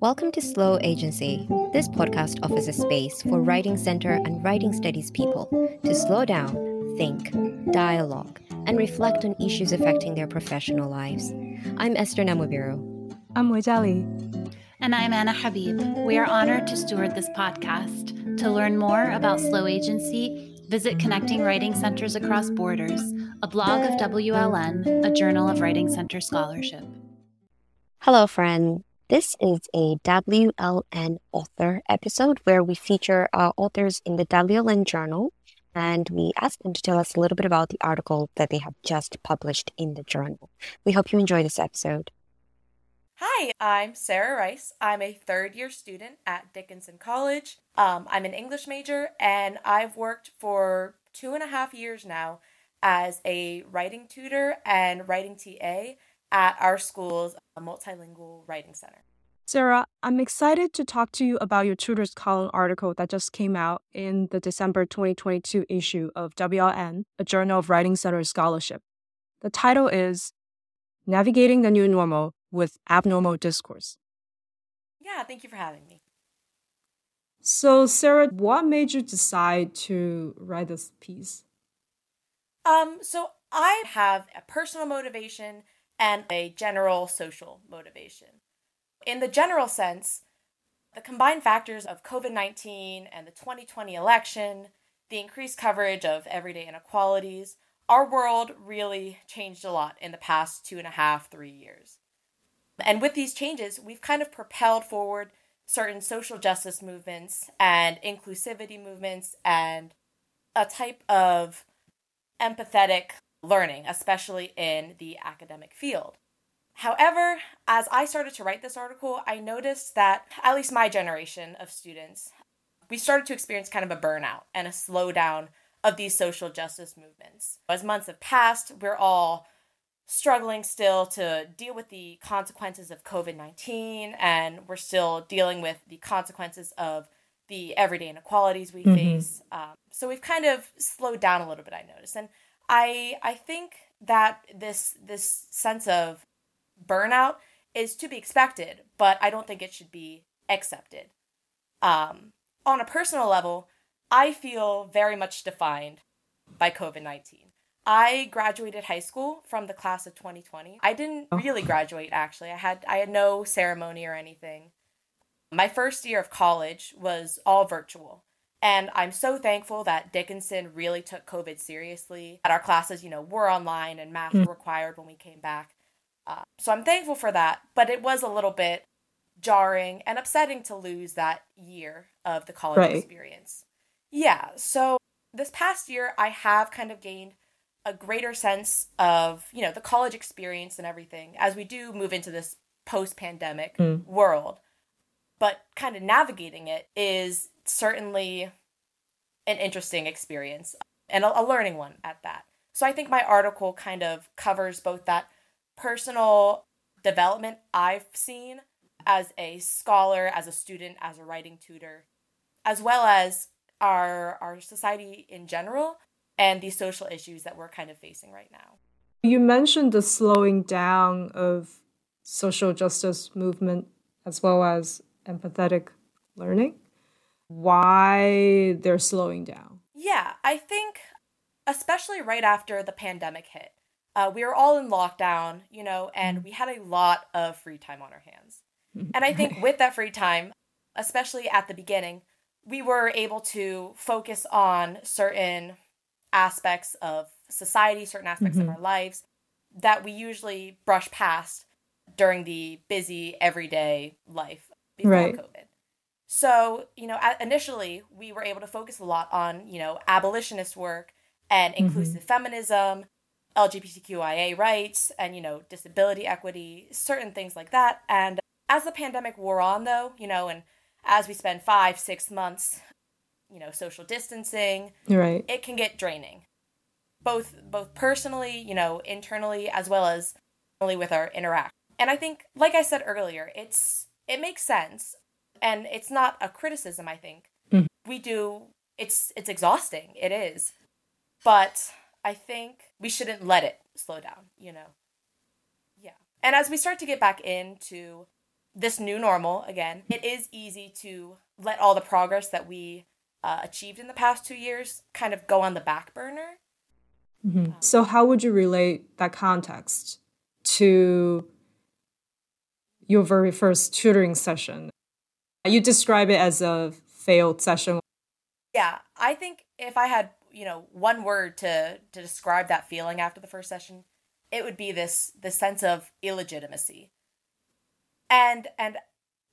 Welcome to Slow Agency. This podcast offers a space for Writing Center and Writing Studies people to slow down, think, dialogue, and reflect on issues affecting their professional lives. I'm Esther Namubiru. I'm Weijia And I'm Anna Habib. We are honored to steward this podcast. To learn more about Slow Agency, visit Connecting Writing Centers Across Borders, a blog of WLN, a journal of Writing Center scholarship. Hello, friend. This is a WLN author episode where we feature our authors in the WLN journal and we ask them to tell us a little bit about the article that they have just published in the journal. We hope you enjoy this episode. Hi, I'm Sarah Rice. I'm a third year student at Dickinson College. Um, I'm an English major and I've worked for two and a half years now as a writing tutor and writing TA at our school's multilingual writing center. Sarah, I'm excited to talk to you about your tutor's column article that just came out in the December 2022 issue of WLN, a Journal of Writing Center Scholarship. The title is Navigating the New Normal with Abnormal Discourse. Yeah, thank you for having me. So, Sarah, what made you decide to write this piece? Um, so I have a personal motivation and a general social motivation. In the general sense, the combined factors of COVID 19 and the 2020 election, the increased coverage of everyday inequalities, our world really changed a lot in the past two and a half, three years. And with these changes, we've kind of propelled forward certain social justice movements and inclusivity movements and a type of empathetic learning, especially in the academic field. However, as I started to write this article, I noticed that at least my generation of students, we started to experience kind of a burnout and a slowdown of these social justice movements. As months have passed, we're all struggling still to deal with the consequences of COVID 19, and we're still dealing with the consequences of the everyday inequalities we mm-hmm. face. Um, so we've kind of slowed down a little bit, I noticed. And I I think that this this sense of burnout is to be expected, but I don't think it should be accepted. Um, on a personal level, I feel very much defined by COVID 19. I graduated high school from the class of 2020. I didn't oh. really graduate actually. I had I had no ceremony or anything. My first year of college was all virtual. And I'm so thankful that Dickinson really took COVID seriously. That our classes, you know, were online and masks mm. were required when we came back. Uh, so I'm thankful for that. But it was a little bit jarring and upsetting to lose that year of the college right. experience. Yeah. So this past year, I have kind of gained a greater sense of, you know, the college experience and everything as we do move into this post pandemic mm. world. But kind of navigating it is certainly an interesting experience and a, a learning one at that. So I think my article kind of covers both that personal development I've seen as a scholar, as a student, as a writing tutor, as well as our our society in general and the social issues that we're kind of facing right now. You mentioned the slowing down of social justice movement as well as empathetic learning why they're slowing down. Yeah, I think, especially right after the pandemic hit, uh, we were all in lockdown, you know, and mm-hmm. we had a lot of free time on our hands. And I think with that free time, especially at the beginning, we were able to focus on certain aspects of society, certain aspects mm-hmm. of our lives that we usually brush past during the busy everyday life before right. COVID. So, you know, initially we were able to focus a lot on, you know, abolitionist work and mm-hmm. inclusive mm-hmm. feminism, LGBTQIA rights, and, you know, disability equity, certain things like that. And as the pandemic wore on, though, you know, and as we spend five, six months, you know, social distancing, right, it can get draining, both both personally, you know, internally, as well as only with our interaction. And I think, like I said earlier, it's it makes sense and it's not a criticism i think mm-hmm. we do it's it's exhausting it is but i think we shouldn't let it slow down you know yeah and as we start to get back into this new normal again, it is easy to let all the progress that we uh, achieved in the past two years kind of go on the back burner. Mm-hmm. So, how would you relate that context to your very first tutoring session? You describe it as a failed session. Yeah, I think if I had, you know, one word to to describe that feeling after the first session, it would be this this sense of illegitimacy. And and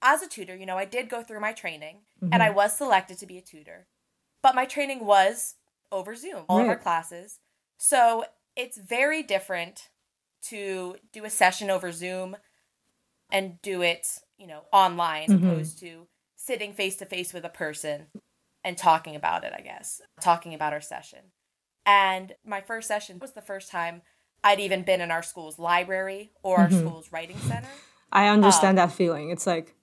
as a tutor, you know, I did go through my training mm-hmm. and I mm-hmm. was selected to be a tutor. But my training was over Zoom, all right. of our classes. So it's very different to do a session over Zoom and do it, you know, online mm-hmm. opposed to sitting face to face with a person and talking about it, I guess, talking about our session. And my first session was the first time I'd even been in our school's library or our mm-hmm. school's writing center. I understand um, that feeling. It's like,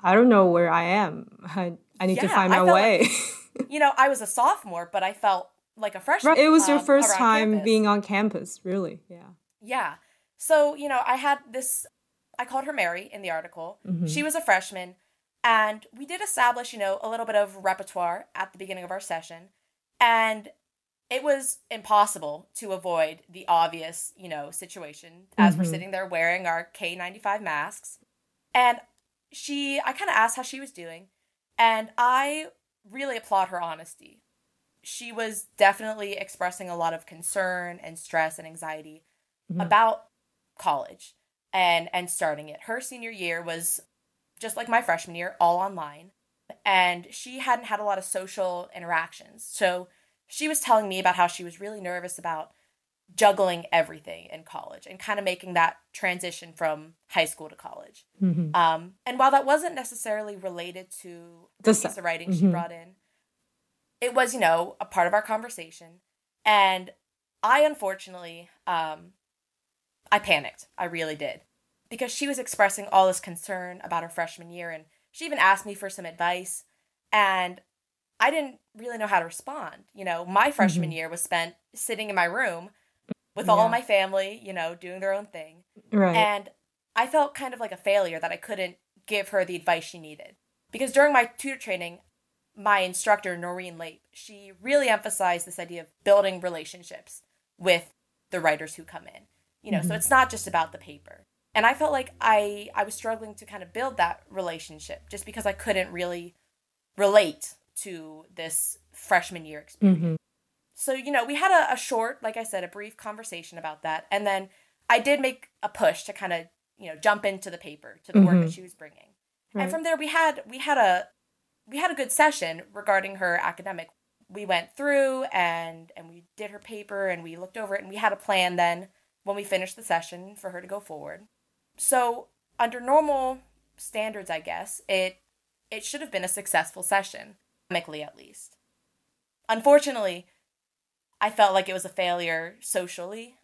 I don't know where I am. I, I need yeah, to find my way. Like, you know, I was a sophomore, but I felt like a freshman. Right. It was your um, first time campus. being on campus, really. Yeah. Yeah. So, you know, I had this, I called her Mary in the article. Mm-hmm. She was a freshman. And we did establish, you know, a little bit of repertoire at the beginning of our session. And it was impossible to avoid the obvious, you know, situation as mm-hmm. we're sitting there wearing our K95 masks. And she, I kind of asked how she was doing. And I really applaud her honesty. She was definitely expressing a lot of concern and stress and anxiety mm-hmm. about college and and starting it. Her senior year was just like my freshman year, all online. And she hadn't had a lot of social interactions. So she was telling me about how she was really nervous about juggling everything in college and kind of making that transition from high school to college. Mm-hmm. Um, and while that wasn't necessarily related to the piece of writing mm-hmm. she brought in, it was, you know, a part of our conversation. And I unfortunately, um, I panicked. I really did because she was expressing all this concern about her freshman year and she even asked me for some advice and I didn't really know how to respond. You know, my freshman mm-hmm. year was spent sitting in my room with yeah. all my family, you know, doing their own thing. Right. And I felt kind of like a failure that I couldn't give her the advice she needed. Because during my tutor training, my instructor, Noreen Lape, she really emphasized this idea of building relationships with the writers who come in. You know, mm-hmm. so it's not just about the paper and i felt like i i was struggling to kind of build that relationship just because i couldn't really relate to this freshman year experience mm-hmm. so you know we had a, a, short like i said a brief conversation about that and then i did make a push to kind of you know jump into the paper to the mm-hmm. work that mm-hmm. she was bringing right. and from there we had we had a we had a good session regarding her academic we went through and and we did her paper and we looked over it and we had a plan then when we finished the session for her to go forward so, under normal standards, I guess, it it should have been a successful session, academically at least. Unfortunately, I felt like it was a failure socially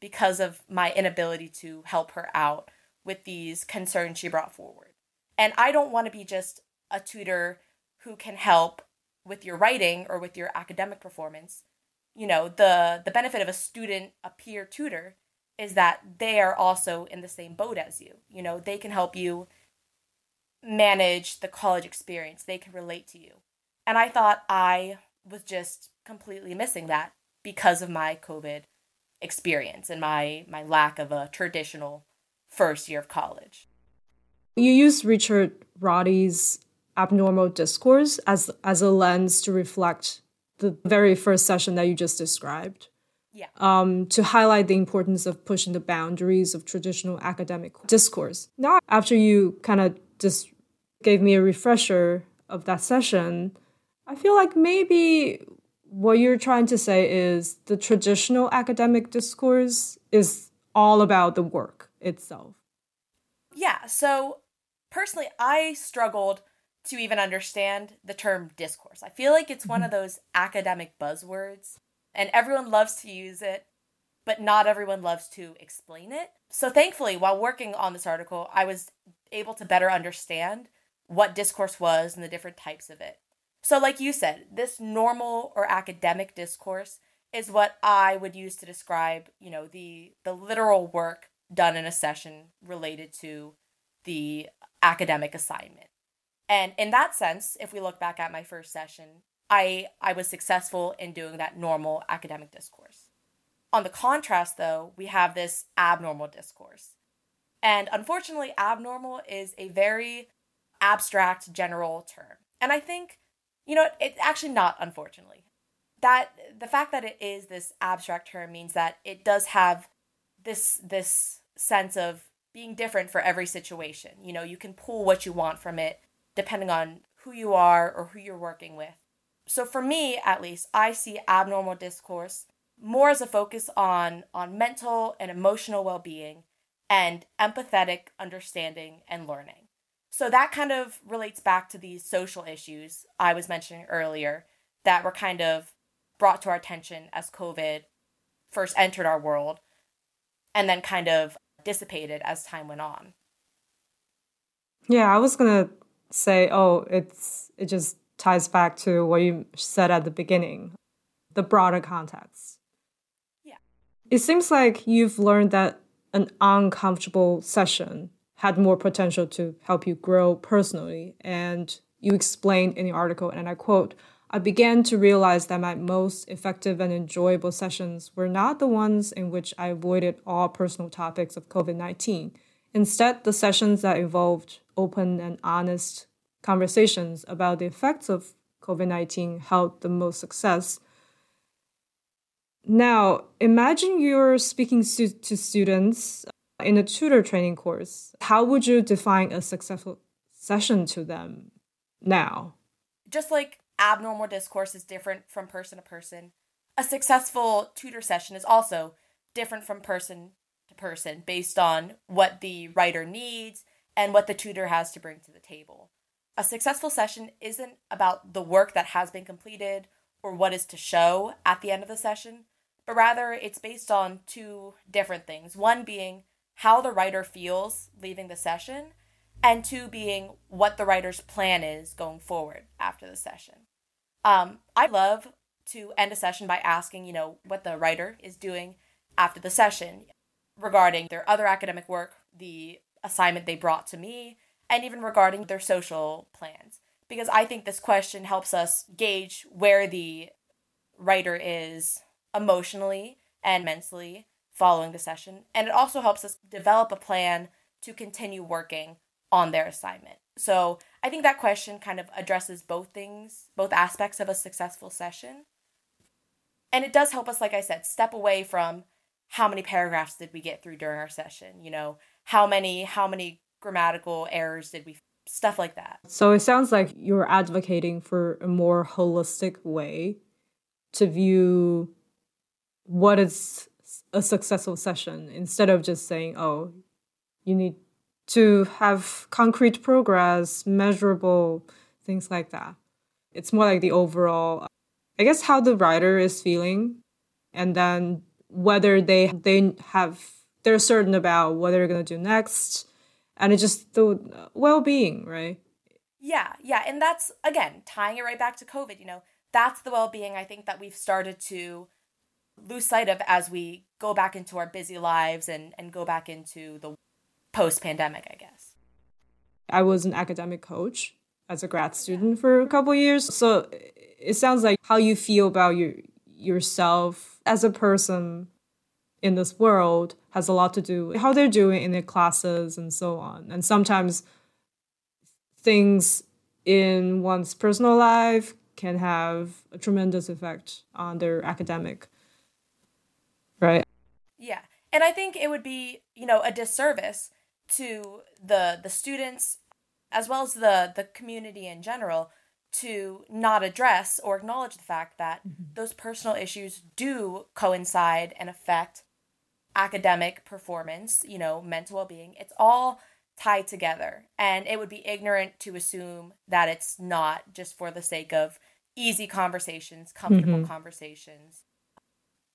because of my inability to help her out with these concerns she brought forward. And I don't want to be just a tutor who can help with your writing or with your academic performance. You know, the the benefit of a student, a peer tutor is that they are also in the same boat as you. You know, they can help you manage the college experience, they can relate to you. And I thought I was just completely missing that because of my COVID experience and my my lack of a traditional first year of college. You used Richard Rorty's abnormal discourse as as a lens to reflect the very first session that you just described. Yeah. Um, to highlight the importance of pushing the boundaries of traditional academic discourse. Now, after you kind of just gave me a refresher of that session, I feel like maybe what you're trying to say is the traditional academic discourse is all about the work itself. Yeah. So, personally, I struggled to even understand the term discourse. I feel like it's one mm-hmm. of those academic buzzwords and everyone loves to use it, but not everyone loves to explain it. So thankfully, while working on this article, I was able to better understand what discourse was and the different types of it. So like you said, this normal or academic discourse is what I would use to describe, you know, the the literal work done in a session related to the academic assignment. And in that sense, if we look back at my first session, I, I was successful in doing that normal academic discourse. On the contrast, though, we have this abnormal discourse. And unfortunately, abnormal is a very abstract general term. And I think, you know, it's actually not unfortunately. That the fact that it is this abstract term means that it does have this this sense of being different for every situation. You know, you can pull what you want from it depending on who you are or who you're working with. So for me, at least, I see abnormal discourse more as a focus on on mental and emotional well-being and empathetic understanding and learning. So that kind of relates back to these social issues I was mentioning earlier that were kind of brought to our attention as COVID first entered our world and then kind of dissipated as time went on. Yeah, I was going to say, oh, it's it just ties back to what you said at the beginning, the broader context. Yeah. It seems like you've learned that an uncomfortable session had more potential to help you grow personally. And you explained in the article, and I quote, I began to realize that my most effective and enjoyable sessions were not the ones in which I avoided all personal topics of COVID 19. Instead, the sessions that involved open and honest conversations about the effects of COVID 19 held the most success. Now, imagine you're speaking to students in a tutor training course. How would you define a successful session to them now? Just like abnormal discourse is different from person to person. A successful tutor session is also different from person to person based on what the writer needs and what the tutor has to bring to the table. A successful session isn't about the work that has been completed or what is to show at the end of the session, but rather it's based on two different things. One being how the writer feels leaving the session, and two being what the writer's plan is going forward after the session. Um, I love to end a session by asking, you know, what the writer is doing after the session regarding their other academic work, the assignment they brought to me, and even regarding their social plans. Because I think this question helps us gauge where the writer is emotionally and mentally following the session. And it also helps us develop a plan to continue working on their assignment. So I think that question kind of addresses both things, both aspects of a successful session. And it does help us, like I said, step away from how many paragraphs did we get through during our session? You know, how many how many grammatical errors did we stuff like that. So it sounds like you're advocating for a more holistic way to view what is a successful session instead of just saying, oh, you need to have concrete progress, measurable things like that. It's more like the overall, I guess, how the writer is feeling, and then whether they they have they're certain about what they're gonna do next, and it's just the well being, right? Yeah, yeah, and that's again tying it right back to COVID. You know, that's the well being I think that we've started to lose sight of as we go back into our busy lives and and go back into the post pandemic, I guess. I was an academic coach as a grad student for a couple years. So it sounds like how you feel about your yourself as a person in this world has a lot to do with how they're doing in their classes and so on. And sometimes things in one's personal life can have a tremendous effect on their academic right yeah and i think it would be you know a disservice to the the students as well as the the community in general to not address or acknowledge the fact that mm-hmm. those personal issues do coincide and affect academic performance, you know, mental well-being. It's all tied together and it would be ignorant to assume that it's not just for the sake of easy conversations, comfortable mm-hmm. conversations.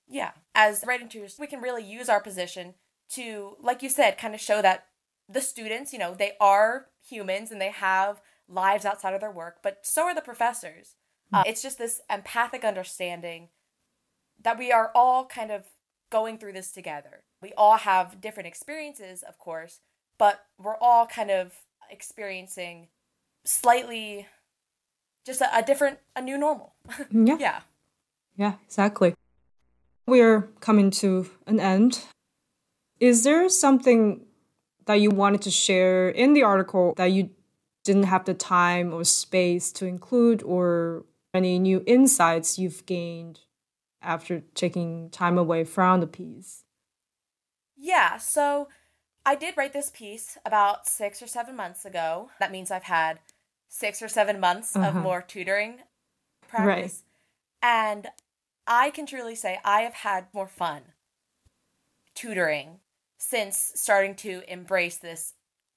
Yeah, as writing tutors, we can really use our position to like you said kind of show that the students, you know, they are humans and they have lives outside of their work, but so are the professors. Uh, it's just this empathic understanding that we are all kind of going through this together. We all have different experiences, of course, but we're all kind of experiencing slightly just a, a different, a new normal. Mm, yeah. yeah. Yeah, exactly. We're coming to an end. Is there something that you wanted to share in the article that you didn't have the time or space to include, or any new insights you've gained after taking time away from the piece? Yeah, so I did write this piece about six or seven months ago. That means I've had six or seven months uh-huh. of more tutoring practice. Right. And I can truly say I have had more fun tutoring since starting to embrace this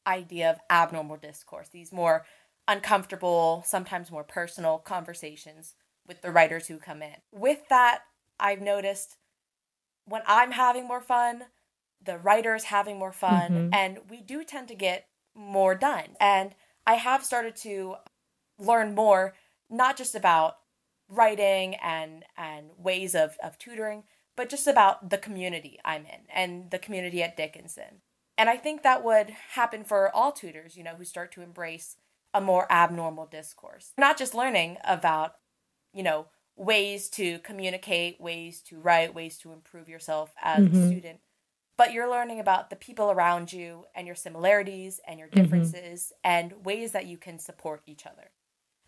idea of abnormal discourse, these more uncomfortable, sometimes more personal conversations with the writers who come in. With that, I've noticed when I'm having more fun, the writers having more fun, mm-hmm. and we do tend to get more done. And I have started to learn more, not just about writing and and ways of, of tutoring, but just about the community I'm in and the community at Dickinson. And I think that would happen for all tutors, you know, who start to embrace a more abnormal discourse. Not just learning about, you know, ways to communicate, ways to write, ways to improve yourself as mm-hmm. a student, but you're learning about the people around you and your similarities and your mm-hmm. differences mm-hmm. and ways that you can support each other.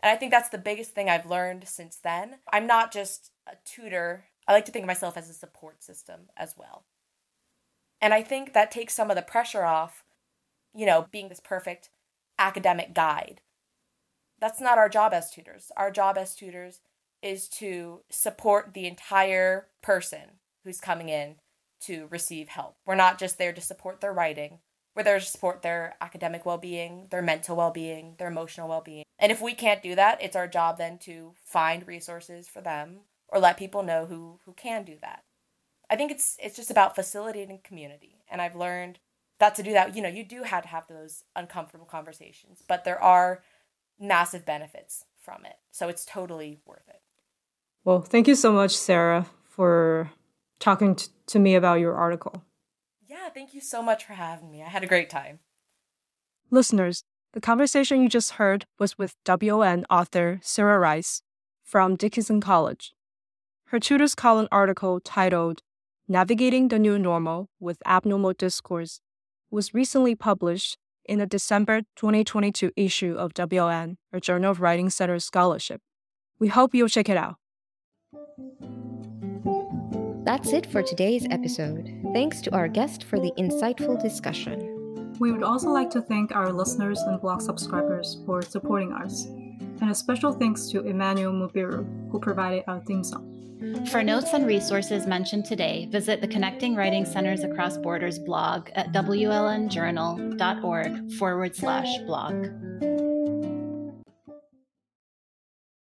And I think that's the biggest thing I've learned since then. I'm not just a tutor, I like to think of myself as a support system as well. And I think that takes some of the pressure off, you know, being this perfect academic guide. That's not our job as tutors. Our job as tutors is to support the entire person who's coming in to receive help. We're not just there to support their writing, we're there to support their academic well being, their mental well being, their emotional well being. And if we can't do that, it's our job then to find resources for them or let people know who, who can do that. I think it's it's just about facilitating community. And I've learned that to do that, you know, you do have to have those uncomfortable conversations, but there are massive benefits from it. So it's totally worth it. Well, thank you so much, Sarah, for talking t- to me about your article. Yeah, thank you so much for having me. I had a great time. Listeners, the conversation you just heard was with WLN author Sarah Rice from Dickinson College. Her Tutors Column article titled Navigating the New Normal with Abnormal Discourse was recently published in the December 2022 issue of WLN, a Journal of Writing Center Scholarship. We hope you'll check it out. That's it for today's episode. Thanks to our guest for the insightful discussion. We would also like to thank our listeners and blog subscribers for supporting us. And a special thanks to Emmanuel Mubiru, who provided our theme song. For notes and resources mentioned today, visit the Connecting Writing Centers Across Borders blog at wlnjournal.org forward slash blog.